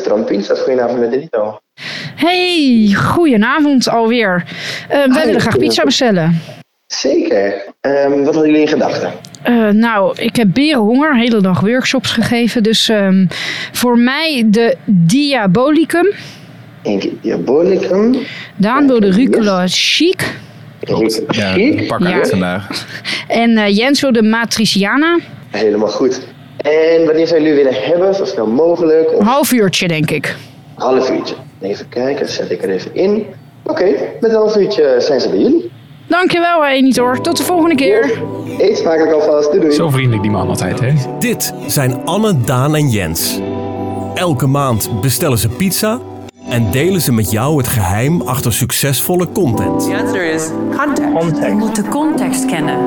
restaurant Pinsat. Goedenavond met Denito. Hey, goedenavond alweer. Uh, wij Hi, willen graag pizza bestellen. Zeker. Ehm, wat hadden jullie in gedachten? Uh, nou, ik heb berenhonger, hele dag workshops gegeven. Dus um, voor mij de Diabolicum. Eén Diabolicum. Daan wil de Rucola Chic. Ja, Chic. pak uit Ja. vandaag. En uh, Jens wil de Matriciana. Helemaal goed. En wanneer zou jullie willen hebben? Zo snel mogelijk? Een half uurtje, denk ik. een half uurtje? Even kijken, zet ik er even in. Oké, met een half uurtje zijn ze bij jullie. Dankjewel, Editor. Tot de volgende keer. Eet smakelijk alvast. Doei doei. Zo vriendelijk die man altijd, hè? Dit zijn Anne, Daan en Jens. Elke maand bestellen ze pizza en delen ze met jou het geheim achter succesvolle content. The answer is context. Je moet de context kennen.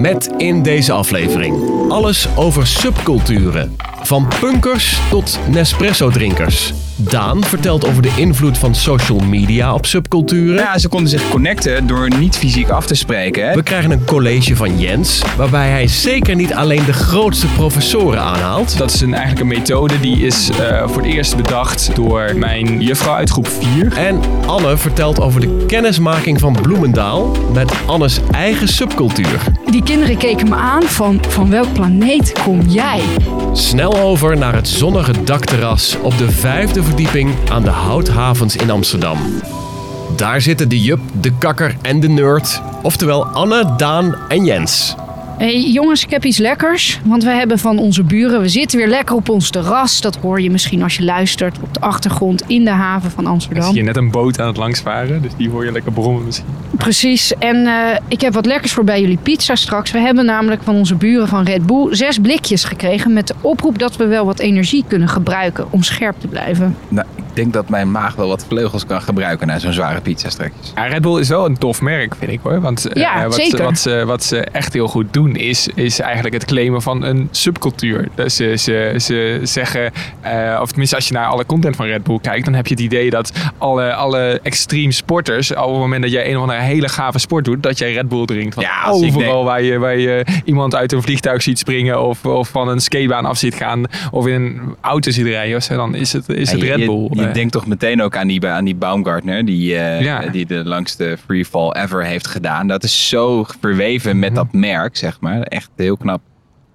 Met in deze aflevering alles over subculturen. Van punkers tot Nespresso-drinkers. Daan vertelt over de invloed van social media op subculturen. Ja, ze konden zich connecten door niet fysiek af te spreken. Hè? We krijgen een college van Jens, waarbij hij zeker niet alleen de grootste professoren aanhaalt. Dat is een, eigenlijk een methode die is eh, voor het eerst bedacht door mijn juffrouw uit groep 4. En Anne vertelt over de kennismaking van Bloemendaal met Annes eigen subcultuur. Die kinderen keken me aan van, van welk planeet kom jij? Snel over naar het zonnige dakterras op de vijfde aan de Houthavens in Amsterdam. Daar zitten de Jup, de Kakker en de Nerd, oftewel Anne, Daan en Jens. Hey, jongens, ik heb iets lekkers. Want wij hebben van onze buren, we zitten weer lekker op ons terras. Dat hoor je misschien als je luistert op de achtergrond in de haven van Ik Amsterdam. zie je net een boot aan het langsvaren, dus die hoor je lekker brommen misschien. Precies. En eh, ik heb wat lekkers voor bij jullie pizza straks. We hebben namelijk van onze buren van Red Bull zes blikjes gekregen. Met de oproep dat we wel wat energie kunnen gebruiken om scherp te blijven. Nou, ik denk dat mijn maag wel wat vleugels kan gebruiken na zo'n zware pizzastrekjes. Ja, Red Bull is wel een tof merk, vind ik hoor. Want eh, wat, zeker. Wat, ze, wat ze echt heel goed doen, is, is eigenlijk het claimen van een subcultuur. Dus ze, ze, ze zeggen, eh, of tenminste als je naar alle content van Red Bull kijkt, dan heb je het idee dat alle, alle extreme sporters, op het moment dat jij een of andere hele gave sport doet, dat jij Red Bull drinkt. Want Ja, overal denk- waar, je, waar je iemand uit een vliegtuig ziet springen of, of van een skatebaan af ziet gaan of in een auto ziet rijden, dan is het, is het Ja, je- Red Bull. Je, je Eh, denkt toch meteen ook aan die, aan die Baumgartner, die, eh, Ja. die de langste freefall ever heeft gedaan. Dat is zo verweven met dat merk, zeg maar. Echt heel knap.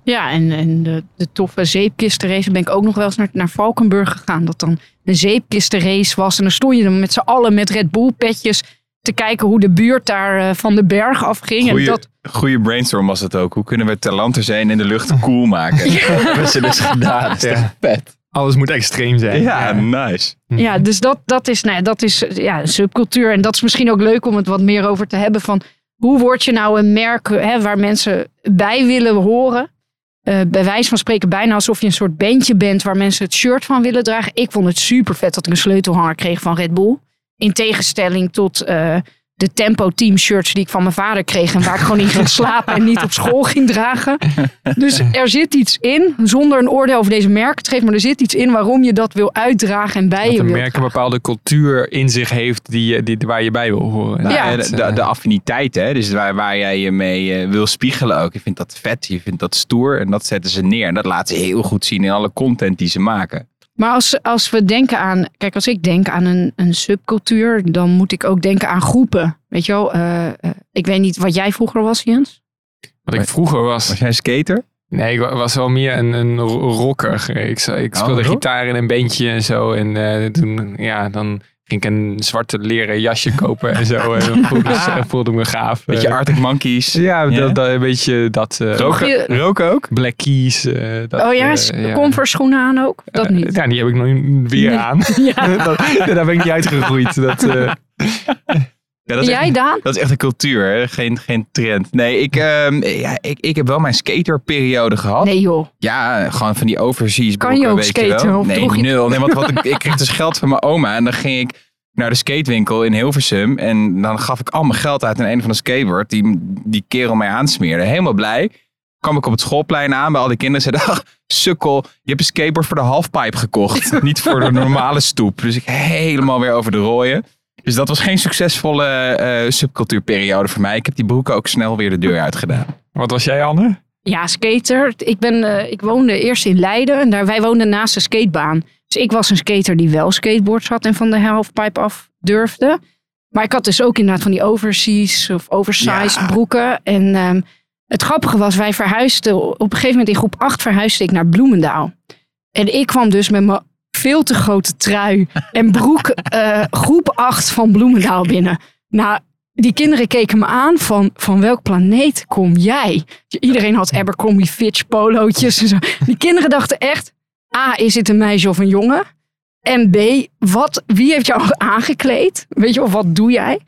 Ja, en, en de, de toffe zeepkistenrace ben ik ook nog wel eens naar, naar Valkenburg gegaan. Dat dan een zeepkistenrace was. En dan stond je dan met z'n allen met Red Bull petjes te kijken hoe de buurt daar eh, van de berg afging. En Goeie, dat, goeie brainstorm was het ook. Hoe kunnen we Talanter zijn in de lucht cool maken? Dat hebben ze dus gedaan. Dat is Ja. vet? Alles moet extreem zijn. Ja, nice. ja, dus dat, dat is, nou, dat is ja, een subcultuur. En dat is misschien ook leuk om het wat meer over te hebben. Van hoe word je nou een merk hè, waar mensen bij willen horen? Eh, bij wijze van spreken bijna alsof je een soort bandje bent waar mensen het shirt van willen dragen. Ik vond het super vet dat ik een sleutelhanger kreeg van Red Bull. In tegenstelling tot eh, de Tempo Team shirts die ik van mijn vader kreeg. En waar ik gewoon in ging slapen en niet op school ging dragen. Dus er zit iets in, zonder een oordeel over deze merken te geven. Maar er zit iets in waarom je dat wil uitdragen en bij Dat je een wil merk een dragen. bepaalde cultuur in zich heeft die, je- die, waar je bij wil horen. Nou, Ja. eh, de, de, de affiniteit, hè? dus waar, waar jij je mee eh, wil spiegelen ook. Je vindt dat vet, je vindt dat stoer en dat zetten ze neer. En dat laten ze heel goed zien in alle content die ze maken. Maar als, als we denken aan, kijk, als ik denk aan een, een subcultuur, dan moet ik ook denken aan groepen. Weet je wel, eh, eh, ik weet niet wat jij vroeger was, Jens. Wat ik vroeger was. Was jij een skater? Nee, ik wa- was wel meer een, een ro- rocker. Ik, ik Oh, speelde gitaar in een bandje en zo. En eh, toen, ja, dan ging ik een zwarte leren jasje kopen en zo. En voelde, ik- voelde me gaaf. Beetje Eh, Arctic Monkeys. Ja? Dat, dat, een beetje dat. eh, Roken, je- roken ook? Black Keys. eh, dat, oh ja, Converse schoenen aan ook? Dat niet. Ja, die heb ik nu weer Nee. aan. Ja. dat, daar ben ik niet uitgegroeid. Dat, eh, Ja, dat is Jij, echt- Daan? Dat is echt een cultuur, hè? Geen, geen trend. Nee, ik, ehm, ja, ik, ik heb wel mijn skaterperiode gehad. Nee joh. Ja, gewoon van die overseas Kan je ook weet skaten, wel. Nee, je- nul. Nee, want wat ik, ik kreeg dus geld van mijn oma en dan ging ik naar de skatewinkel in Hilversum en dan gaf ik al mijn geld uit aan een van de skateboard die die kerel mij aansmeerde. Helemaal blij. Kwam ik op het schoolplein aan bij al die kinderen en zeiden, ach, sukkel, je hebt een skateboard voor de halfpipe gekocht. Niet voor de normale stoep. Dus ik helemaal weer over de rooien. Dus dat was geen succesvolle eh, subcultuurperiode voor mij. Ik heb die broeken ook snel weer de deur uitgedaan. wat was jij, Anne? Ja, skater. Ik, ben, eh, ik woonde eerst in Leiden en daar, wij woonden naast de skatebaan. Dus ik was een skater die wel skateboards had en van de halfpipe af durfde. Maar ik had dus ook inderdaad van die overseas of oversized Ja. broeken. En ehm, het grappige was, wij verhuisden, op een gegeven moment in groep 8 verhuisde ik naar Bloemendaal. En ik kwam dus met mijn veel te grote trui en broek eh, groep 8 van Bloemendaal binnen. Nou, die kinderen keken me aan van, van welk planeet kom jij? Iedereen had Abercrombie Fitch polootjes en zo. Die kinderen dachten echt, A, is dit een meisje of een jongen? En B, wat, wie heeft jou aangekleed? Weet je, of wat doe jij?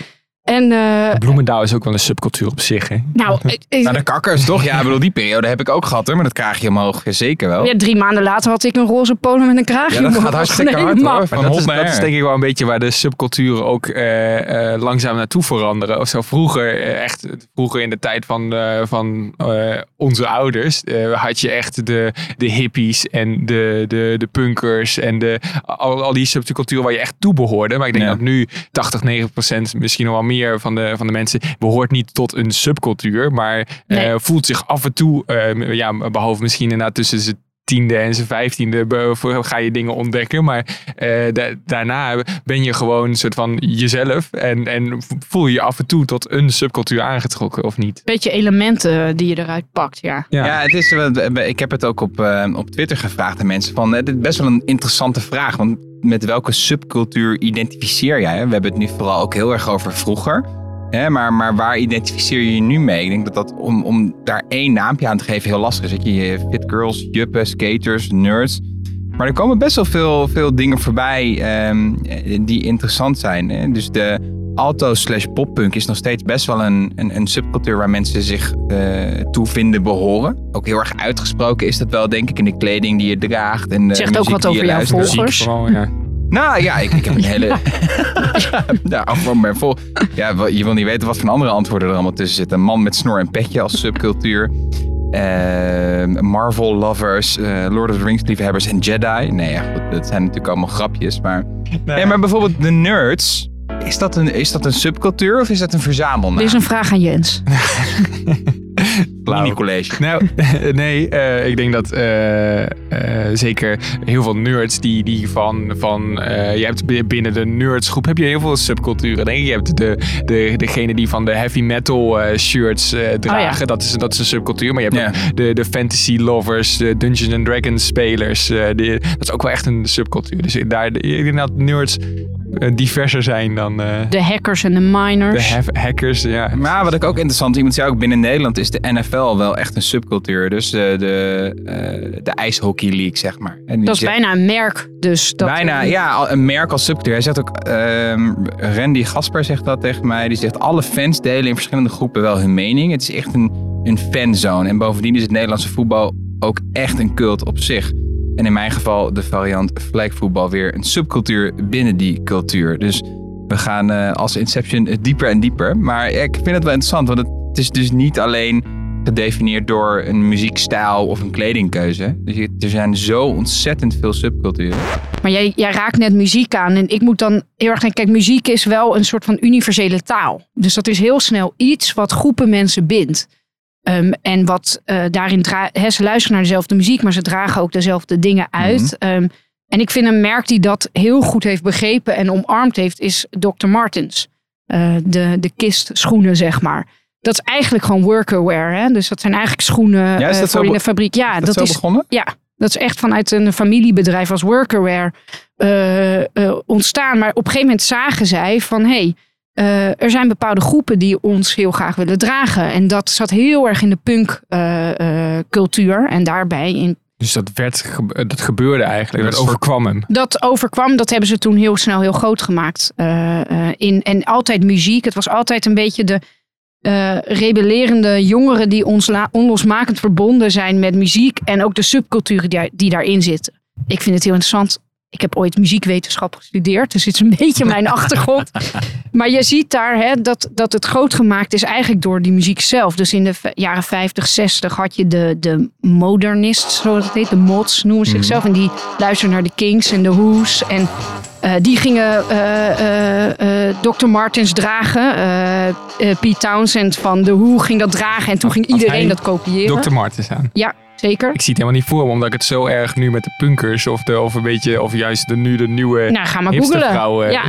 En eh, Bloemendaal is ook wel een subcultuur op zich. Hè? nou, Nou, de kakkers toch? Ja, ik bedoel, die periode heb ik ook gehad hoor. Maar dat kraagje omhoog, zeker wel. ja, drie maanden later had ik een roze polo met een kraagje. Ja, dat omhoog. gaat hartstikke hard hoor. Van dat is, dat is denk ik wel een beetje waar de subculturen ook eh, eh, langzaam naartoe veranderen. Of zo vroeger, eh, echt vroeger in de tijd van, eh, van eh, onze ouders, eh, had je echt de, de hippies en de, de, de punkers en de, al, al die subculturen waar je echt toe behoorde. Maar ik denk Ja. dat nu 80, 90 procent, misschien nog wel meer van de, van de mensen, behoort niet tot een subcultuur, maar eh, voelt zich af en toe, eh, ja, behalve misschien inderdaad tussen zijn tiende en zijn vijftiende voor- ga je dingen ontdekken. Maar eh, da- daarna ben je gewoon een soort van jezelf. En, en voel je je af en toe tot een subcultuur aangetrokken of niet. Beetje elementen die je eruit pakt, ja. Ja, het is, wel- ik heb het ook op, eh, op Twitter gevraagd aan mensen. Van, eh, dit is best wel een interessante vraag. Want met welke subcultuur identificeer jij? We hebben het nu vooral ook heel erg over vroeger. Hè, maar, maar waar identificeer je je nu mee? Ik denk dat dat om, om daar één naampje aan te geven heel lastig is. Je, je fit girls, juppen, skaters, nerds. Maar er komen best wel veel, veel dingen voorbij ehm, die interessant zijn. Hè? Dus de alto slash poppunk is nog steeds best wel een, een, een subcultuur waar mensen zich eh, toe vinden behoren. Ook heel erg uitgesproken is dat wel, denk ik, in de kleding die je draagt. En de Zegt ook wat die je over jouw luistert. volgers. Vooral, ja. Nou ja, ik, ik heb een hele. ja, over mijn vol. Ja, wel, je wil niet weten wat voor andere antwoorden er allemaal tussen zitten. Een man met snor en petje als subcultuur. Eh, Marvel lovers, eh, Lord of the Rings liefhebbers en Jedi. Nee, ja, goed, dat zijn natuurlijk allemaal grapjes. Maar, nee, maar bijvoorbeeld de nerds. Is dat, een, is dat een subcultuur of is dat een verzamelnaam? Dit is een vraag aan Jens. mini-college. Nou, nee, eh, ik denk dat eh, eh, zeker heel veel nerds die, die van, van eh, je hebt binnen de nerdsgroep heb je heel veel subculturen. Denk. Je hebt de, de, degene die van de heavy metal eh, shirts eh, dragen, dat, is, dat is een subcultuur. Maar je hebt de, de fantasy lovers, de Dungeons and Dragons spelers. eh, die, dat is ook wel echt een subcultuur. Dus daar, ik denk dat nerds diverser zijn dan eh, De hackers en de miners. de ha- hackers. Ja. Maar wat ik ook interessant, iemand zei ook binnen Nederland is de NFL wel echt een subcultuur. Dus de, de, eh, de ijshockey league, zeg maar. En dat is zegt- bijna een merk. Dus dat, Bijna, ja, een merk als subcultuur. Hij zegt ook, ehm, Randy Gasper zegt dat tegen mij. Die zegt, alle fans delen in verschillende groepen wel hun mening. Het is echt een, een fanzone. En bovendien is het Nederlandse voetbal ook echt een cult op zich. En in mijn geval de variant vlijkvoetbal weer een subcultuur binnen die cultuur. Dus we gaan eh, als Inception dieper en dieper. Maar ik vind het wel interessant, want het is dus niet alleen gedefinieerd door een muziekstijl of een kledingkeuze. Dus er zijn zo ontzettend veel subculturen. Maar jij, jij raakt net muziek aan. En ik moet dan heel erg denken, kijk, muziek is wel een soort van universele taal. Dus dat is heel snel iets wat groepen mensen bindt. Ehm, en wat eh, daarin dra- hè, ze luisteren naar dezelfde muziek, maar ze dragen ook dezelfde dingen uit. Ehm, en ik vind een merk die dat heel goed heeft begrepen en omarmd heeft, is Dr. Martens. Eh, de, de kist schoenen, zeg maar. Dat is eigenlijk gewoon workerwear. Hè? Dus dat zijn eigenlijk schoenen Ja, is eh, dat voor in de fabriek. Ja, dat, dat, zo is begonnen? ja, dat is echt vanuit een familiebedrijf als Workerwear ontstaan. Maar op een gegeven moment zagen zij van hé, hey, eh, er zijn bepaalde groepen die ons heel graag willen dragen. En dat zat heel erg in de punk eh, eh, cultuur. En daarbij in Dus dat, werd, dat gebeurde eigenlijk. Dat overkwam hem. dat overkwam, dat hebben ze toen heel snel heel groot gemaakt. Eh, eh, in, en altijd muziek. Het was altijd een beetje de eh, rebellerende jongeren die ons onlosmakend verbonden zijn met muziek. En ook de subculturen die, die daarin zitten. Ik vind het heel interessant. Ik heb ooit muziekwetenschap gestudeerd, dus het is een beetje mijn achtergrond. Maar je ziet daar hè, dat, dat het groot gemaakt is eigenlijk door die muziek zelf. Dus in de jaren 50, 60 had je de, de modernists, zoals het heet, de mods noemen ze zichzelf. En die luisterden naar de Kings en de Who's. En eh, die gingen eh, eh, eh, Dr. Martens dragen. Eh, eh, Pete Townsend van The Who ging dat dragen. En toen ging iedereen hij dat kopiëren. Dr. Martens aan. Ja, zeker. Ik zie het helemaal niet voor me, omdat ik het zo erg nu met de punkers of, de, of een beetje, of juist de, nu de nieuwe Nou, ga maar googlen.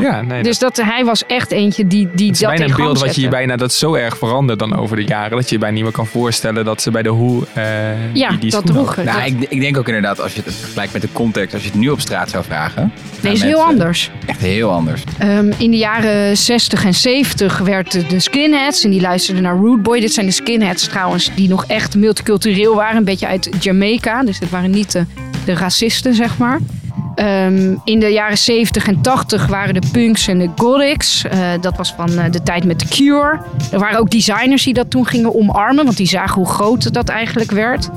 Ja. nee, Dus dat, hij was echt eentje die, die Het is dat bijna in een beeld wat je bijna dat zo erg verandert dan over de jaren. Dat je je bijna niet meer kan voorstellen dat ze bij de Hoe eh Ja, die, die dat droegen. Nou, Dat- ik, ik denk ook inderdaad, als je het vergelijkt met de context, als je het nu op straat zou vragen. Nee, is heel mensen, anders. Echt heel anders. Ehm, in de jaren 60 en 70 werden de skinheads en die luisterden naar Root Boy. Dit zijn de skinheads trouwens die nog echt multicultureel waren. Een beetje uit Jamaica. Dus dit waren niet de, de racisten, zeg maar. Ehm, in de jaren 70 en 80 waren de punks en de gothics. Eh, dat was van eh, de tijd met The Cure. Er waren ook designers die dat toen gingen omarmen. Want die zagen hoe groot dat eigenlijk werd.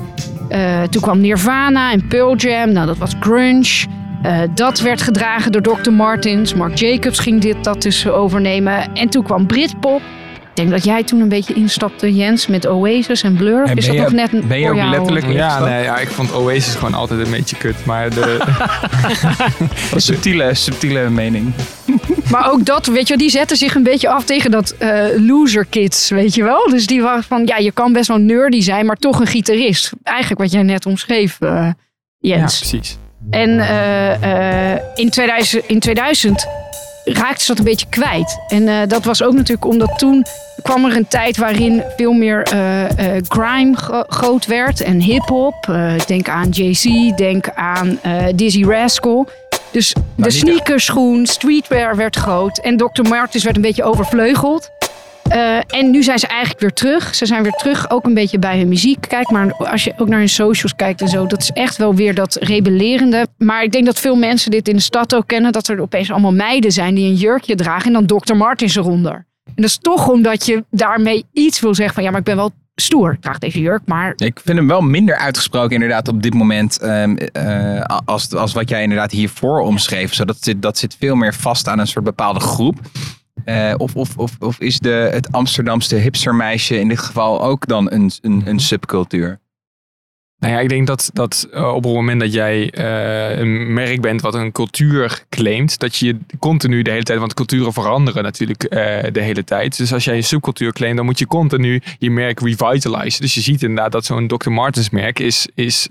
Eh, toen kwam Nirvana en Pearl Jam. Nou, dat was grunge. Eh, dat werd gedragen door Dr. Martens. Mark Jacobs ging dit, dat dus overnemen. En toen kwam Britpop. Ik denk dat jij toen een beetje instapte, Jens, met Oasis en Blur. En is ben dat je- nog net ben je ook jou? letterlijk- Ja, nee, ja, ik vond Oasis gewoon altijd een beetje kut. Maar de, subtiele, subtiele mening. Maar ook dat, weet je die zetten zich een beetje af tegen dat eh, loser kids, weet je wel. Dus die waren van, ja, je kan best wel nerdy zijn, maar toch een gitarist. Eigenlijk wat jij net omschreef, eh, ja, Jens. precies. En eh, eh, in, 2000, in 2000 raakten ze dat een beetje kwijt. En eh, dat was ook natuurlijk omdat toen kwam er een tijd waarin veel meer grime gro- groot werd en hip-hop. Denk aan Jay-Z, denk aan Dizzy Rascal. Dus de niet- sneakerschoen, streetwear werd groot. En Dr. Martens werd een beetje overvleugeld. Eh, en nu zijn ze eigenlijk weer terug. Ze zijn weer terug, ook een beetje bij hun muziek. Kijk maar, als je ook naar hun socials kijkt en zo, dat is echt wel weer dat rebellerende. Maar ik denk dat veel mensen dit in de stad ook kennen, dat er opeens allemaal meiden zijn die een jurkje dragen en dan Dr. Martens eronder. En dat is toch omdat je daarmee iets wil zeggen van, ja, maar ik ben wel stoer. Ik draag deze jurk, maar Ik vind hem wel minder uitgesproken inderdaad op dit moment ehm, eh, als, als wat jij inderdaad hiervoor omschreef. Zo, dat, dat zit veel meer vast aan een soort bepaalde groep. Eh, of, of, of, of is de, het Amsterdamse hipstermeisje in dit geval ook dan een, een, een subcultuur? Nou ja, ik denk dat, dat eh, op het moment dat jij eh, een merk bent wat een cultuur claimt, dat je continu de hele tijd, want culturen veranderen natuurlijk eh, de hele tijd. Dus als jij een subcultuur claimt, dan moet je continu je merk revitalizen. Dus je ziet inderdaad dat zo'n Dr. Martens merk is, is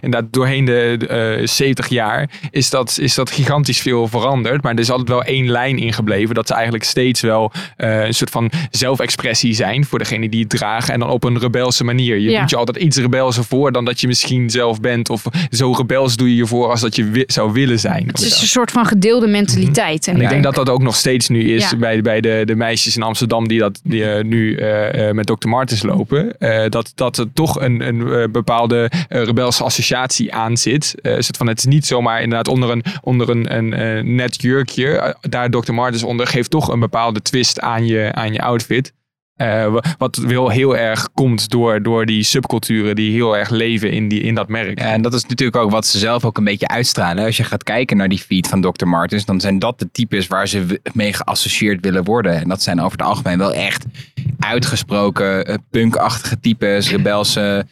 inderdaad doorheen de eh 70 jaar is dat, is dat gigantisch veel veranderd. Maar er is altijd wel één lijn ingebleven dat ze eigenlijk steeds wel een soort van zelfexpressie zijn voor degene die het dragen en dan op een rebelse manier. Je Ja. doet je altijd iets rebelser voor dan dat je misschien zelf bent. Of zo rebels doe je je voor als dat je wi- zou willen zijn. het is een soort van gedeelde mentaliteit. En En ik denk dat dat ook nog steeds nu is Ja. bij, bij de, de meisjes in Amsterdam die, dat, die eh, nu eh, eh, met Dr. Martens lopen. dat, dat er toch een, een bepaalde rebelse associatie aan zit. Van, het is niet zomaar inderdaad onder een, onder een, een net jurkje. daar Dr. Martens onder geeft toch een bepaalde twist aan je, aan je outfit. Eh, wa- wat wel heel erg komt door, door die subculturen die heel erg leven in, die, in dat merk. Ja, en dat is natuurlijk ook wat ze zelf ook een beetje uitstralen. Als je gaat kijken naar die feed van Dr. Martens, dan zijn dat de types waar ze mee geassocieerd willen worden. En dat zijn over het algemeen wel echt uitgesproken eh, punkachtige types, rebelse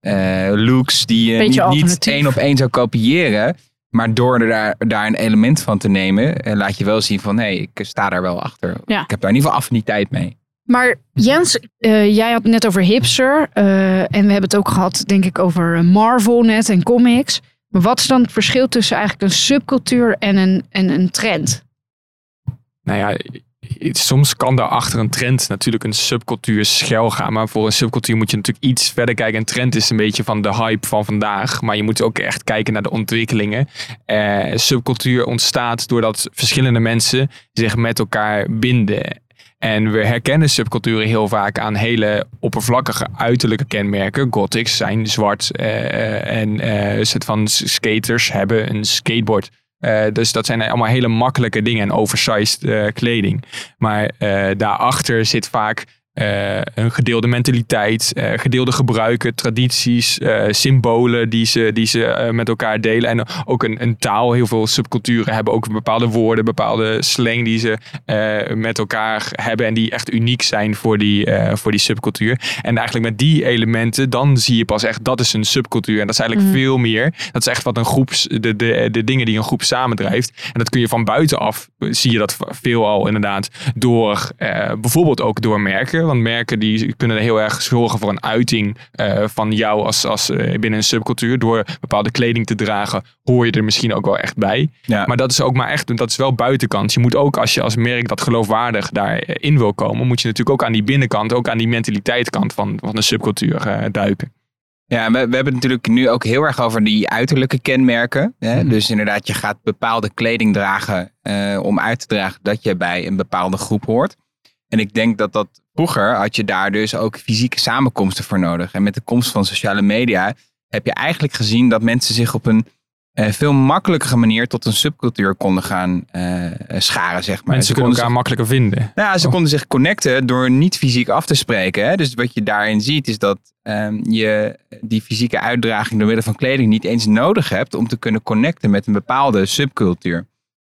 eh, looks die je Beetje niet, één op één zou kopiëren. Maar door er daar, daar een element van te nemen, laat je wel zien van hé, ik sta daar wel achter. Ja. Ik heb daar in ieder geval affiniteit mee. Maar Jens, eh, jij had het net over hipster. eh, en we hebben het ook gehad, denk ik, over eh, Marvel net en comics. Maar wat is dan het verschil tussen eigenlijk een subcultuur en een, en een trend? Nou ja, soms kan daar achter een trend natuurlijk een subcultuur schuil gaan. Maar voor een subcultuur moet je natuurlijk iets verder kijken. Een trend is een beetje van de hype van vandaag. Maar je moet ook echt kijken naar de ontwikkelingen. Eh, subcultuur ontstaat doordat verschillende mensen zich met elkaar binden. En we herkennen subculturen heel vaak aan hele oppervlakkige uiterlijke kenmerken. Gothics zijn zwart eh, en soort van skaters hebben een skateboard. Dus dat zijn allemaal hele makkelijke dingen en oversized kleding. Maar daarachter zit vaak een gedeelde mentaliteit, eh, gedeelde gebruiken, tradities, eh, symbolen die ze, die ze eh, met elkaar delen. En ook een, een taal. Heel veel subculturen hebben ook bepaalde woorden, bepaalde slang die ze eh, met elkaar hebben en die echt uniek zijn voor die, eh, voor die subcultuur. En eigenlijk met die elementen, dan zie je pas echt dat is een subcultuur. En dat is eigenlijk veel meer. Dat is echt wat een groep, de, de, de dingen die een groep samendrijft. En dat kun je van buitenaf, zie je dat veel al inderdaad door, eh, bijvoorbeeld ook door merken. Want merken die kunnen heel erg zorgen voor een uiting eh, van jou als, als eh, binnen een subcultuur. Door bepaalde kleding te dragen, hoor je er misschien ook wel echt bij. Ja. Maar dat is ook maar echt, dat is wel buitenkant. Je moet ook, als je als merk dat geloofwaardig daarin wil komen, moet je natuurlijk ook aan die binnenkant, ook aan die mentaliteitskant van, van de subcultuur eh, duiken. Ja, we, we hebben het natuurlijk nu ook heel erg over die uiterlijke kenmerken. Hè? Mhm. Dus inderdaad, je gaat bepaalde kleding dragen eh, om uit te dragen dat je bij een bepaalde groep hoort. En ik denk dat dat vroeger had je daar dus ook fysieke samenkomsten voor nodig. En met de komst van sociale media heb je eigenlijk gezien dat mensen zich op een eh, veel makkelijkere manier tot een subcultuur konden gaan eh, scharen, zeg maar. Mensen Ze konden elkaar makkelijker vinden. ja, ze Oh. konden zich connecten door niet fysiek af te spreken. Hè? Dus wat je daarin ziet is dat ehm, je die fysieke uitdraging door middel van kleding niet eens nodig hebt om te kunnen connecten met een bepaalde subcultuur.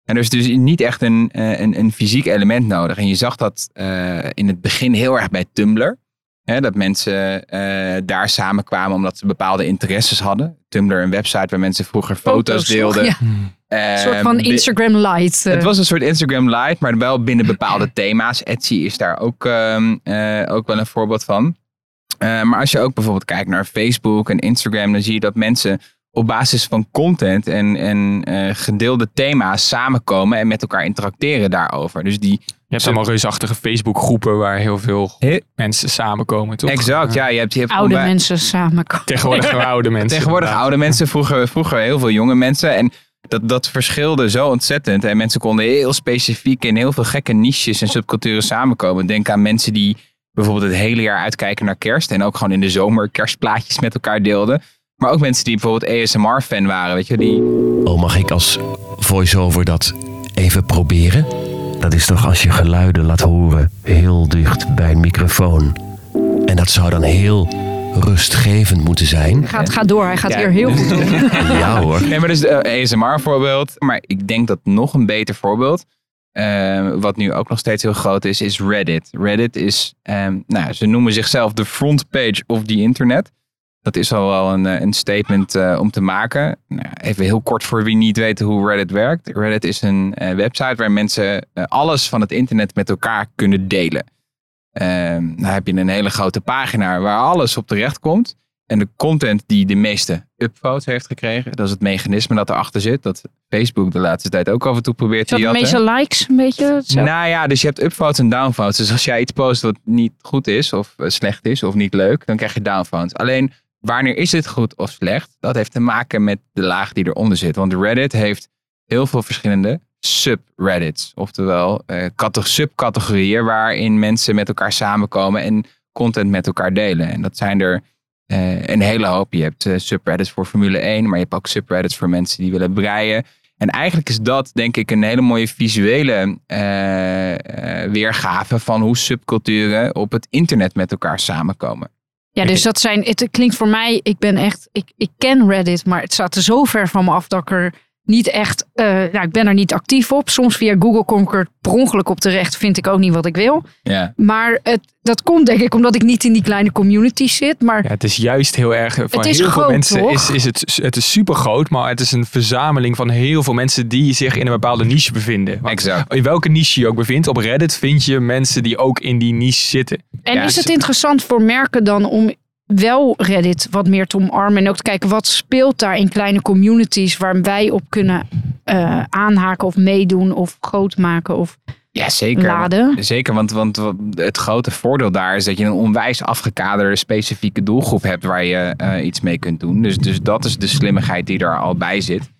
En er is dus niet echt een, eh, een, een fysiek element nodig. En je zag dat eh, in het begin heel erg bij Tumblr. Hè, dat mensen eh, daar samenkwamen omdat ze bepaalde interesses hadden. Tumblr, een website waar mensen vroeger foto's, deelden. Ja, een soort van Instagram light. eh. het was een soort Instagram Lite, maar wel binnen bepaalde thema's. Etsy is daar ook, ehm, eh, ook wel een voorbeeld van. Eh, maar als je ook bijvoorbeeld kijkt naar Facebook en Instagram, dan zie je dat mensen op basis van content en, en eh, gedeelde thema's samenkomen en met elkaar interacteren daarover. Dus die, Je hebt allemaal reusachtige Facebook groepen waar heel veel He- mensen samenkomen, toch? exact, ja. Je hebt, je hebt oude mensen samenkomen. Tegenwoordig oude mensen. Tegenwoordig inderdaad. oude mensen, vroeger, vroeger heel veel jonge mensen. En dat, dat verschilde zo ontzettend. En mensen konden heel specifiek in heel veel gekke niches en subculturen samenkomen. Denk aan mensen die bijvoorbeeld het hele jaar uitkijken naar kerst. En ook gewoon in de zomer kerstplaatjes met elkaar deelden. Maar ook mensen die bijvoorbeeld ASMR-fan waren. Weet je, die, Oh, mag ik als voice-over dat even proberen? Dat is toch als je geluiden laat horen heel dicht bij een microfoon. En dat zou dan heel rustgevend moeten zijn. Gaat, gaat door, hij gaat Ja. hier heel goed. Ja hoor. Nee, maar dus de ASMR-voorbeeld. Maar ik denk dat nog een beter voorbeeld, eh, wat nu ook nog steeds heel groot is, is Reddit. Reddit is, ehm, nou, ze noemen zichzelf de front page of the internet. Dat is al wel een, eh, een statement eh, om te maken. Nou, even heel kort voor wie niet weet hoe Reddit werkt. Reddit is een eh, website waar mensen alles van het internet met elkaar kunnen delen. Ehm, dan heb je een hele grote pagina waar alles op terecht komt. En de content die de meeste upvotes heeft gekregen, dat is het mechanisme dat erachter zit. Dat Facebook de laatste tijd ook af en toe probeert te dat de jatten. meeste likes een beetje? hetzelfde? Nou ja, dus je hebt upvotes en downvotes. Dus als jij iets post wat niet goed is, of slecht is, of niet leuk, dan krijg je downvotes. Alleen, wanneer is het goed of slecht? Dat heeft te maken met de laag die eronder zit. Want Reddit heeft heel veel verschillende subreddits. Oftewel, cate- subcategorieën waarin mensen met elkaar samenkomen en content met elkaar delen. En dat zijn er eh, een hele hoop. Je hebt eh, subreddits voor Formule 1, maar je hebt ook subreddits voor mensen die willen breien. En eigenlijk is dat, denk ik, een hele mooie visuele weergave van hoe subculturen op het internet met elkaar samenkomen. Ja, dus dat zijn, het klinkt voor mij, ik ben echt, ik, ik ken Reddit, maar het staat er zo ver van me af dat ik er niet echt, eh, nou, ik ben er niet actief op. Soms via Google kom ik er per ongeluk op terecht, vind ik ook niet wat ik wil. Ja, Maar het, dat komt denk ik omdat ik niet in die kleine community zit. Maar Ja, het is juist heel erg. Voor Het is heel groot, veel mensen toch? is, is het, het is super groot, maar het is een verzameling van heel veel mensen die zich in een bepaalde niche bevinden. Want exact. in welke niche je ook bevindt, op Reddit vind je mensen die ook in die niche zitten. En Ja, is het interessant voor merken dan om wel Reddit wat meer te omarmen en ook te kijken wat speelt daar in kleine communities waar wij op kunnen eh, aanhaken of meedoen of groot maken of Ja, zeker. laden? Zeker, want, want het grote voordeel daar is dat je een onwijs afgekaderde specifieke doelgroep hebt waar je eh, iets mee kunt doen. Dus, dus dat is de slimmigheid die er al bij zit.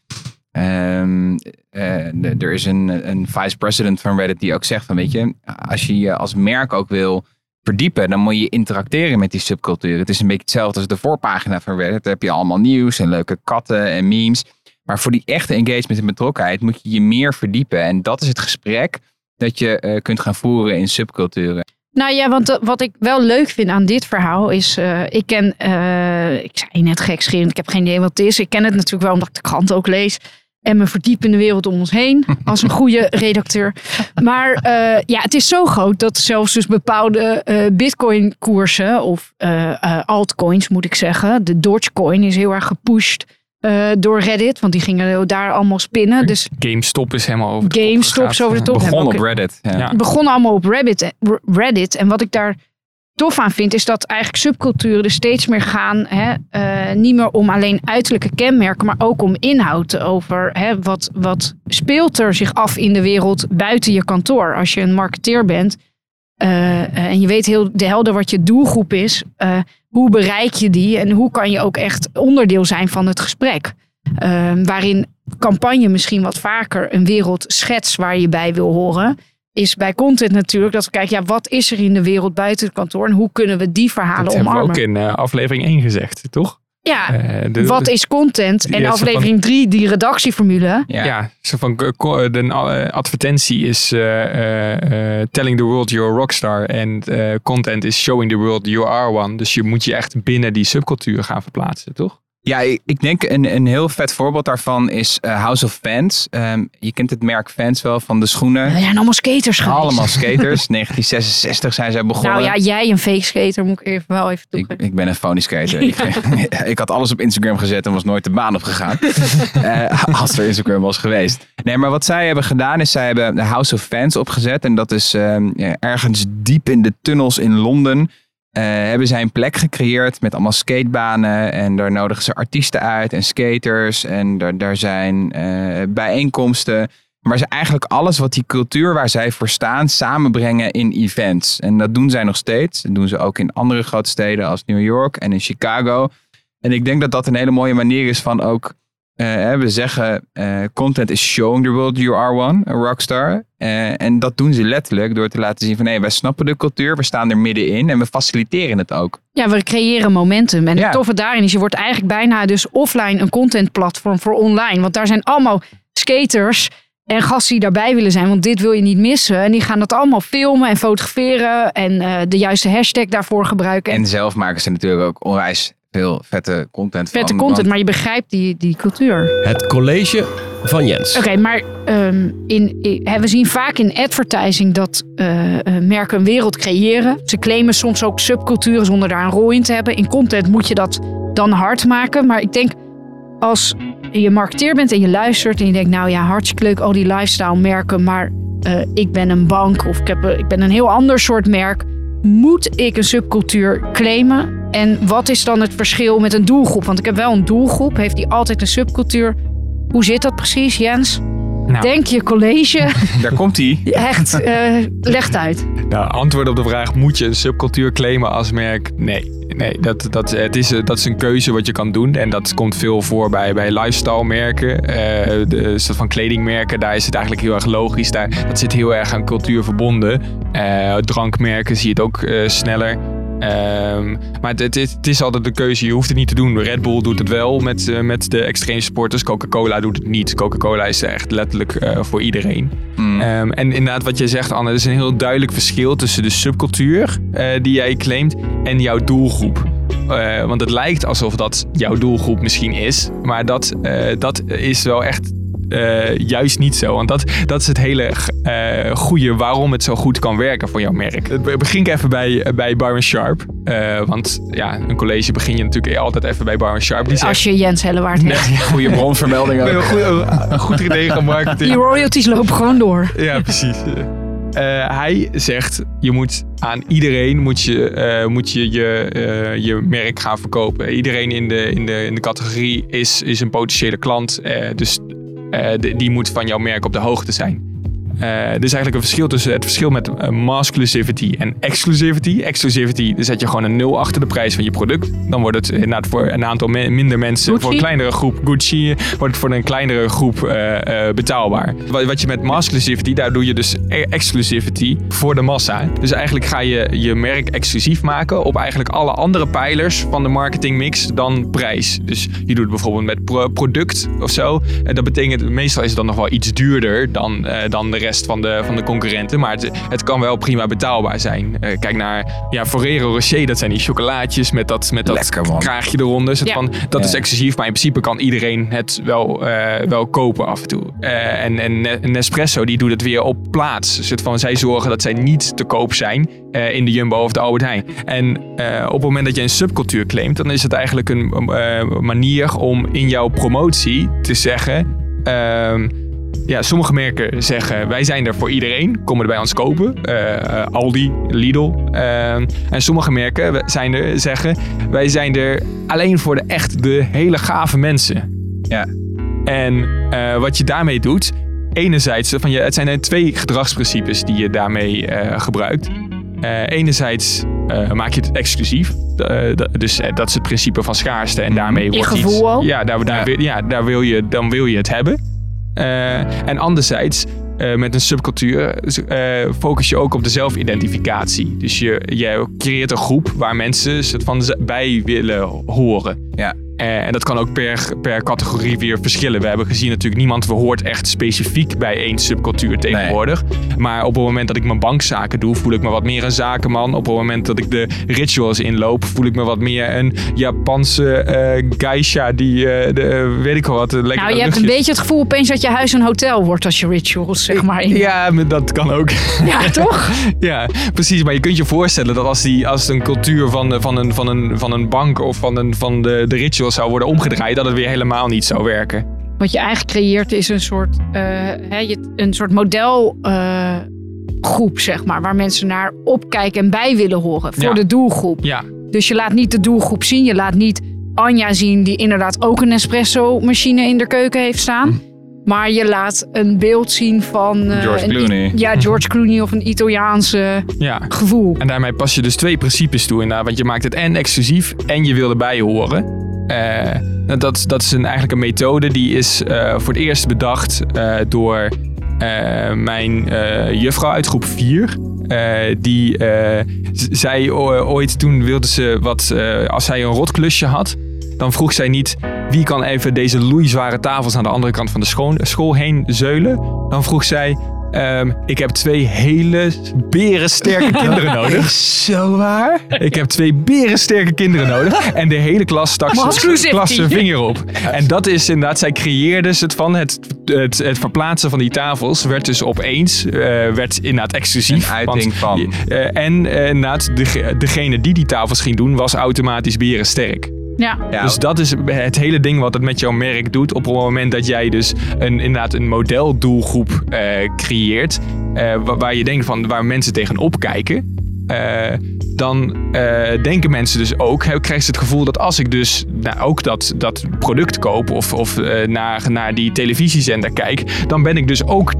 Ehm, eh, er is een, een vice-president van Reddit die ook zegt van weet je, als je je als merk ook wil verdiepen, dan moet je interacteren met die subcultuur. Het is een beetje hetzelfde als de voorpagina van Reddit. Daar heb je allemaal nieuws en leuke katten en memes. Maar voor die echte engagement en betrokkenheid moet je je meer verdiepen. En dat is het gesprek dat je eh, kunt gaan voeren in subculturen. Nou ja, want eh, wat ik wel leuk vind aan dit verhaal is, eh, ik ken, ik zei net gekscherend, ik heb geen idee wat het is. Ik ken het natuurlijk wel omdat ik de krant ook lees en me verdiep in de wereld om ons heen als een goede redacteur. Maar eh, ja, het is zo groot dat zelfs dus bepaalde eh, bitcoin koersen of eh, eh, altcoins moet ik zeggen, de Dogecoin is heel erg gepusht eh, door Reddit, want die gingen daar allemaal spinnen. Dus GameStop is helemaal over de top GameStop is over de top. Begon op Reddit. Ja. Begon allemaal op Reddit, Reddit. En wat ik daar tof aan vind, is dat eigenlijk subculturen er steeds meer gaan. Hè, eh, niet meer om alleen uiterlijke kenmerken, maar ook om inhoud. Over hè, wat, wat speelt er zich af in de wereld buiten je kantoor. Als je een marketeer bent eh, eh, en je weet heel de helder wat je doelgroep is. hoe bereik je die en hoe kan je ook echt onderdeel zijn van het gesprek? Waarin campagne misschien wat vaker een wereld schets waar je bij wil horen is bij content natuurlijk dat we kijken, ja, wat is er in de wereld buiten het kantoor en hoe kunnen we die verhalen Dat hebben we omarmen? ook in eh, aflevering 1 gezegd, toch? ja, Eh, de- wat de- is content? En aflevering 3, die redactieformule. Ja. Ja, zo van eh, de advertentie is eh, eh, eh, telling the world you're a rockstar en eh, content is showing the world you are one. Dus je moet je echt binnen die subcultuur gaan verplaatsen, toch? Ja, ik, denk een, een heel vet voorbeeld daarvan is eh, House of Fans. Ehm, je kent het merk Fans wel van de schoenen. We zijn allemaal skaters geweest. Allemaal skaters. 1966 zijn zij begonnen. Nou ja, jij een fake skater moet ik even wel even Ik, toegeven. ik ben een phony skater. Ik, ik had alles op Instagram gezet en was nooit de baan opgegaan. Eh als er Instagram was geweest. Nee, maar wat zij hebben gedaan is zij hebben de House of Fans opgezet. En dat is ehm, ja, ergens diep in de tunnels in Londen. Eh, hebben zij een plek gecreëerd met allemaal skatebanen. En daar nodigen ze artiesten uit en skaters. En daar, daar zijn eh, bijeenkomsten. Maar ze eigenlijk alles wat die cultuur waar zij voor staan samenbrengen in events. En dat doen zij nog steeds. Dat doen ze ook in andere grote steden als New York en in Chicago. En ik denk dat dat een hele mooie manier is van ook... eh, we zeggen eh, content is showing the world you are one, a rockstar. Eh, en dat doen ze letterlijk door te laten zien van... hé, wij snappen de cultuur, we staan er middenin en we faciliteren het ook. Ja, we creëren momentum. En Ja. het toffe daarin is, je wordt eigenlijk bijna dus offline een contentplatform voor online. Want daar zijn allemaal skaters en gasten die daarbij willen zijn. Want dit wil je niet missen. En die gaan dat allemaal filmen en fotograferen. En de juiste hashtag daarvoor gebruiken. En En zelf maken ze natuurlijk ook onwijs veel vette content vette van. content, want- maar je begrijpt die, die cultuur. Het college van Jens. Oké, maar ehm, in, we zien vaak in advertising dat eh, eh, merken een wereld creëren. Ze claimen soms ook subculturen zonder daar een rol in te hebben. In content moet je dat dan hard maken. Maar ik denk als je marketeer bent en je luistert en je denkt, nou ja, hartstikke leuk al die lifestyle merken, maar eh, ik ben een bank of ik, heb, ik ben een heel ander soort merk. Moet ik een subcultuur claimen? En wat is dan het verschil met een doelgroep? Want ik heb wel een doelgroep. Heeft die altijd een subcultuur? Hoe zit dat precies, Jens? Nou. Denk je college? Daar komt hij. Echt, eh leg het uit. Nou, antwoord op de vraag, moet je een subcultuur claimen als merk? Nee. Nee, dat, dat, het is, dat is een keuze wat je kan doen. En dat komt veel voor bij, bij lifestyle merken. eh de soort van kledingmerken, daar is het eigenlijk heel erg logisch. Daar, dat zit heel erg aan cultuur verbonden. Eh, drankmerken zie je het ook eh, sneller. Ehm, maar het, het, is- het is altijd de keuze. Je hoeft het niet te doen. Red Bull doet het wel met, eh, met de extreme sporters. Coca-Cola doet het niet. Coca-Cola is echt letterlijk eh, voor iedereen. Mm. Ehm, en inderdaad, wat jij zegt, Anne, er is een heel duidelijk verschil tussen de subcultuur eh, die jij claimt en jouw doelgroep. Want het lijkt alsof dat jouw doelgroep misschien is, maar dat, dat is wel echt eh, juist niet zo. Want dat, dat is het hele eh goede waarom het zo goed kan werken voor jouw merk. Het begin ik even bij, bij Byron Sharp. Eh, want ja, een college begin je natuurlijk altijd even bij Byron Sharp. Die zegt, Als je Jens Hellewaard hebt. Goede bronvermelding ook. Een goed, goed idee van marketing. Die royalties lopen gewoon door. Ja, precies. Eh, hij zegt, je moet aan iedereen moet je, eh, moet je, je, eh, je merk gaan verkopen. Iedereen in de, in de, in de categorie is, is een potentiële klant. eh, dus eh, die moet van jouw merk op de hoogte zijn. Eh, er is eigenlijk een verschil tussen het verschil met uh, masculinity en exclusivity. Exclusivity, dan zet je gewoon een nul achter de prijs van je product. Dan wordt het inderdaad voor een aantal me- minder mensen, Gucci? voor een kleinere groep Gucci, wordt het voor een kleinere groep eh, eh, betaalbaar. Wat, wat je met masculinity, daar doe je dus e- exclusivity voor de massa. Dus eigenlijk ga je je merk exclusief maken op eigenlijk alle andere pijlers van de marketingmix dan prijs. Dus je doet het bijvoorbeeld met pro- product of zo. En dat betekent, meestal is het dan nog wel iets duurder dan, eh, dan de rest van de, van de concurrenten. Maar het, het kan wel prima betaalbaar zijn. Eh, kijk naar ja, Ferrero Rocher, dat zijn die chocolaatjes met dat, met dat Lekker, kraagje eronder. Ja. van, dat is Ja. exclusief, maar in principe kan iedereen het wel, eh, wel kopen af en toe. Eh, en, en Ne- Nespresso die doet het weer op plaats. Soort van, zij zorgen dat zij niet te koop zijn eh, in de Jumbo of de Albert Heijn. En eh, op het moment dat je een subcultuur claimt, dan is het eigenlijk een eh, manier om in jouw promotie te zeggen... ehm, ja, sommige merken zeggen wij zijn er voor iedereen, komen er bij ons kopen. Eh, Aldi, Lidl. Eh, en sommige merken zijn er, zeggen wij zijn er alleen voor de echt de hele gave mensen. Ja. En eh, wat je daarmee doet, enerzijds, van je, het zijn er twee gedragsprincipes die je daarmee eh, gebruikt. Eh, enerzijds eh, maak je het exclusief. Dus dat is het principe van schaarste. En daarmee wordt gevoel iets. ook. Ja, daar, daar, Ja. Wil, ja, daar wil je, dan wil je het hebben. Eh, en anderzijds, eh, met een subcultuur, eh, focus je ook op de zelfidentificatie. Dus je, je creëert een groep waar mensen soort van bij willen horen. Ja. Eh, en dat kan ook per, per categorie weer verschillen. We hebben gezien natuurlijk niemand hoort echt specifiek bij één subcultuur tegenwoordig. Maar op het moment dat ik mijn bankzaken doe, voel ik me wat meer een zakenman. Op het moment dat ik de rituals inloop, voel ik me wat meer een Japanse eh geisha die, eh, de, weet ik wel wat, lekker Nou, je hebt een beetje het gevoel opeens dat je huis een hotel wordt als je rituals, zeg maar. in- Ja, dat kan ook. ja toch? Ja, precies. Maar je kunt je voorstellen dat als, die, als een cultuur van, van, een, van, een, van een bank of van, een, van de, de rituals zou worden omgedraaid, dat het weer helemaal niet zou werken. Wat je eigenlijk creëert is een soort, eh, hè, je- een soort modelgroep, zeg maar. Waar mensen naar opkijken en bij willen horen voor Ja. de doelgroep. Ja, Dus je laat niet de doelgroep zien. Je laat niet Anja zien die inderdaad ook een espresso machine in de keuken heeft staan. Maar je laat een beeld zien van... eh, George Clooney. ja, George Clooney of een Italiaanse ja. gevoel. En daarmee pas je dus twee principes toe inderdaad. Want je maakt het en exclusief en je wil erbij horen. Eh, nou, dat, dat is een, eigenlijk een methode die is eh, voor het eerst bedacht eh, door mijn juffrouw uit groep 4. Eh, die z- zei o- ooit, toen wilde ze wat, als zij een rotklusje had, dan vroeg zij niet wie kan even deze loeizware tafels aan de andere kant van de school heen zeulen. Dan vroeg zij, ehm, ik heb twee hele berensterke kinderen nodig. Zo waar? Ik heb twee berensterke kinderen nodig. En de hele klas stak zijn vinger op. En dat is inderdaad, zij creëerde het van het, het, het verplaatsen van die tafels. Werd dus opeens, eh, werd inderdaad exclusief. Een uiting Want, van. eh, en eh, inderdaad, de, degene die die tafels ging doen, was automatisch berensterk. Ja. Ja, Dus dat is het hele ding wat het met jouw merk doet. Op het moment dat jij dus een, inderdaad een modeldoelgroep eh, creëert. eh, wa- waar je denkt van waar mensen tegenop kijken. eh, dan eh, denken mensen dus ook, hè, krijgen ze het gevoel dat als ik dus nou, ook dat, dat product koop of, of eh, naar, naar die televisiezender kijk, dan ben ik dus ook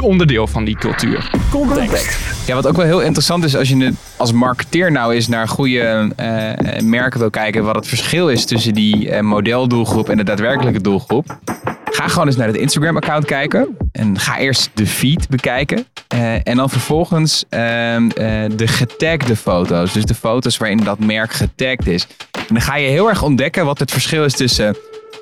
onderdeel van die cultuur. Context. Ja, wat ook wel heel interessant is als je het als marketeer nou eens naar goede eh, merken wil kijken, wat het verschil is tussen die eh, modeldoelgroep en de daadwerkelijke doelgroep. Ga gewoon eens naar het Instagram-account kijken. En ga eerst de feed bekijken. Eh, en dan vervolgens ehm, eh, de getagde foto's. Dus de foto's waarin dat merk getagd is. En dan ga je heel erg ontdekken wat het verschil is tussen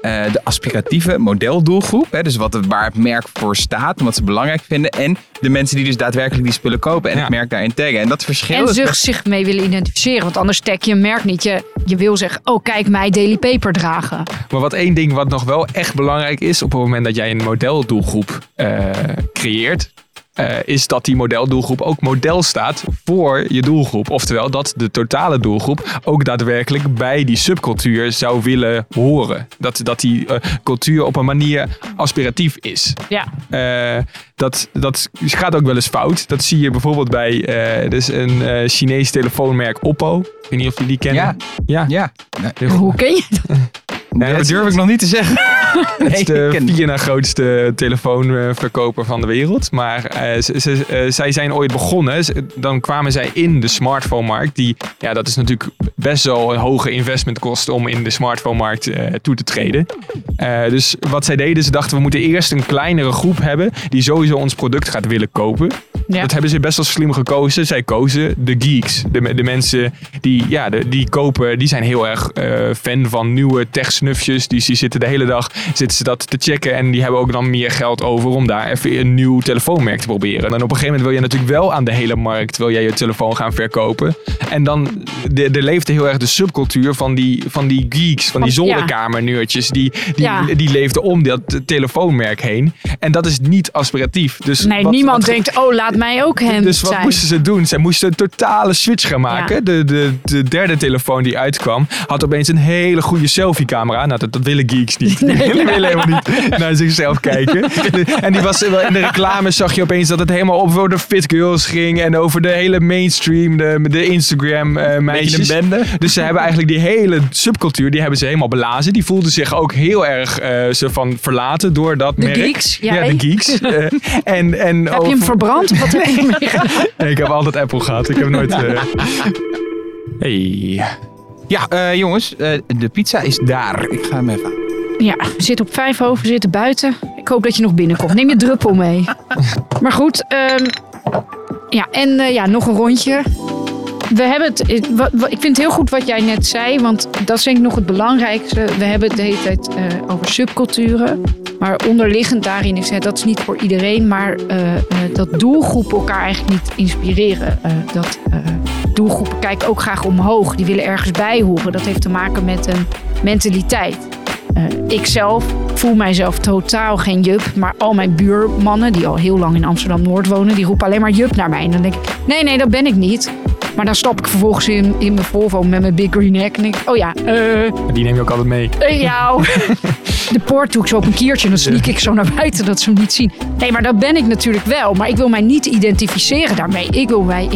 eh, de aspiratieve modeldoelgroep. Hè, dus wat het, waar het merk voor staat en wat ze belangrijk vinden. En de mensen die dus daadwerkelijk die spullen kopen en Ja. het merk daarin taggen. En dat verschil En is zich, zich mee willen identificeren. Want anders tag je een merk niet. Je, je wil zeggen, oh kijk mij Daily Paper dragen. Maar wat één ding wat nog wel echt belangrijk is op het moment dat jij een modeldoelgroep eh, creëert, eh, is dat die modeldoelgroep ook model staat voor je doelgroep. Oftewel dat de totale doelgroep ook daadwerkelijk bij die subcultuur zou willen horen. Dat, dat die eh, cultuur op een manier aspiratief is. Ja. Eh, dat, dat gaat ook wel eens fout. Dat zie je bijvoorbeeld bij eh dus een eh Chinees telefoonmerk Oppo. Ik weet niet of jullie die kennen. Ja. Ja. Ja. Hoe ken je dat? Nee, dat durf ik nog niet te zeggen. Het is de vier na grootste telefoonverkoper van de wereld. Maar eh, ze, ze- eh, zij zijn ooit begonnen. Dan kwamen zij in de smartphone-markt. Die, ja, dat is natuurlijk best wel een hoge investment kost om in de smartphone-markt eh, toe te treden. Dus wat zij deden, ze dachten we moeten eerst een kleinere groep hebben die sowieso ons product gaat willen kopen. Ja. Dat hebben ze best wel slim gekozen. Zij kozen de geeks. De, de mensen die, ja, de, die kopen, die zijn heel erg eh, fan van nieuwe tech-snufjes. Die, die zitten de hele dag zitten ze dat te checken. En die hebben ook dan meer geld over om daar even een nieuw telefoonmerk te proberen. En op een gegeven moment wil je natuurlijk wel aan de hele markt wil jij je telefoon gaan verkopen. En dan de, er leefde heel erg de subcultuur van die, van die geeks, van die zolderkamerneurtjes. Die, die, Ja. die leefden om dat telefoonmerk heen. En dat is niet aspiratief. Dus Nee, wat- niemand wat denkt, oh laat mij ook hem Dus wat zijn. moesten ze doen? Zij moesten een totale switch gaan maken. Ja. De, de, de derde telefoon die uitkwam, had opeens een hele goede selfie-camera. Nou, dat, dat willen geeks niet. Die willen helemaal niet naar zichzelf kijken. En die was, in de reclame zag je opeens dat het helemaal over de fit girls ging. En over de hele mainstream, de, de Instagram eh meisjes. een bende. Dus ze hebben eigenlijk die hele subcultuur, die hebben ze helemaal belazen. Die voelden zich ook heel erg eh zo van verlaten door dat De merk. geeks, Ja, de geeks. Eh, en, en Heb je hem verbrand? Nee, ik heb altijd Apple gehad. Ik heb nooit... eh, Hey. Ja, eh, jongens, eh, de pizza is daar. Ik ga hem even. Ja, we zitten op vijf over, we zitten buiten. Ik hoop dat je nog binnenkomt. Neem je druppel mee. Maar goed, ehm, ja, en ja, nog een rondje. We hebben het, ik vind het heel goed wat jij net zei, want dat is denk ik nog het belangrijkste. We hebben het de hele tijd eh, over subculturen. Maar onderliggend daarin is het, dat is niet voor iedereen, maar eh, eh, dat doelgroepen elkaar eigenlijk niet inspireren. Dat doelgroepen kijken ook graag omhoog, die willen ergens bij horen. Dat heeft te maken met een mentaliteit. Eh, ik zelf voel mijzelf totaal geen jup. Maar al mijn buurmannen, die al heel lang in Amsterdam-Noord wonen, die roepen alleen maar jup naar mij. En dan denk ik, nee, nee, dat ben ik niet. Maar dan stap ik vervolgens in, in mijn Volvo met mijn big green hack. En ik, oh ja, eh, Die neem je ook altijd mee. eh, jou. De poort doe ik zo op een kiertje en dan sneak ik zo naar buiten dat ze hem niet zien. Nee, maar dat ben ik natuurlijk wel. Maar ik wil mij niet identificeren daarmee. Ik wil mij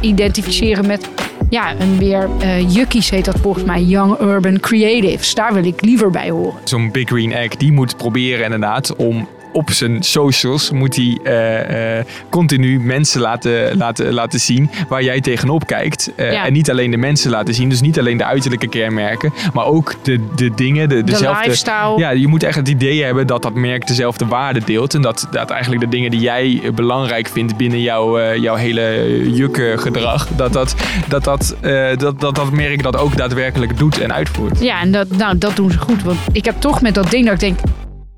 identificeren met ja, een meer eh jukkies heet dat volgens mij. Young Urban Creatives. Daar wil ik liever bij horen. Zo'n Big Green Egg, die moet proberen inderdaad om op zijn socials moet hij eh, eh, continu mensen laten, laten, laten zien waar jij tegenop kijkt. Eh, Ja. En niet alleen de mensen laten zien, dus niet alleen de uiterlijke kenmerken, maar ook de, de dingen, de, De dezelfde... lifestyle. Ja, je moet echt het idee hebben dat dat merk dezelfde waarde deelt. En dat, dat eigenlijk de dingen die jij belangrijk vindt binnen jouw, jouw hele jukke gedrag, dat dat, dat, dat, dat, dat dat merk dat ook daadwerkelijk doet en uitvoert. Ja, en dat, nou, dat doen ze goed. Want ik heb toch met dat ding dat ik denk...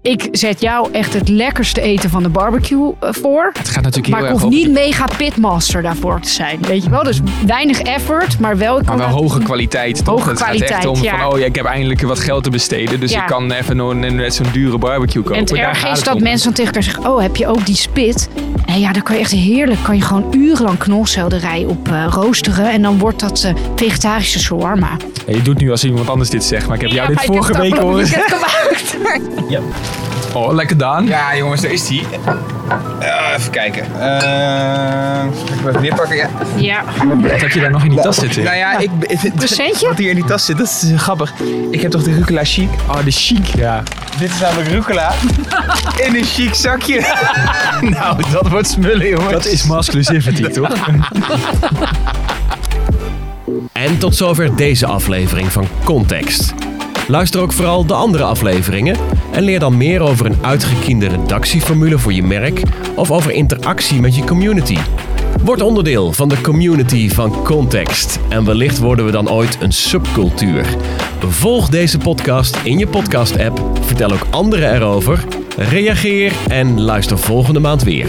Ik zet jou echt het lekkerste eten van de barbecue eh, voor. Het gaat natuurlijk Maar ik heel hoef niet mega pitmaster daarvoor te zijn. Weet je wel? Dus weinig effort, maar wel... Ik Maar kan wel hoge kwaliteit. Toch? Hoge het gaat kwaliteit, echt om ja. van, oh ja, ik heb eindelijk wat geld te besteden. Dus Ja. ik kan even net zo'n dure barbecue kopen. En het erg gaat is dat om. mensen dan tegen elkaar zeggen... Oh, heb je ook die spit? Nee, ja, dan kan je echt heerlijk... kan je gewoon urenlang knolselderij op eh, roosteren... en dan wordt dat eh, vegetarische shawarma. Ja, je doet nu als iemand anders dit zegt, maar ik heb jou dit ik vorige heb week horen weekend zeggen. gemaakt. Oh, lekker Daan. Ja, jongens, daar is die. even kijken. Eh zal ik hem even weer pakken? Ja. Ja, Wat heb je daar nog in die tas zitten? Nou ja, ik, Presentje? wat hier in die tas zit, dat is grappig. Ik heb toch de rucola chic. Oh, de chic. Ja. Dit is namelijk rucola in een chic zakje. nou, dat wordt smullen, jongens. Dat is masculinity, toch? En tot zover deze aflevering van Context. Luister ook vooral de andere afleveringen en leer dan meer over een uitgekiende redactieformule voor je merk of over interactie met je community. Word onderdeel van de community van Context en wellicht worden we dan ooit een subcultuur. Volg deze podcast in je podcast-app, vertel ook anderen erover, reageer en luister volgende maand weer.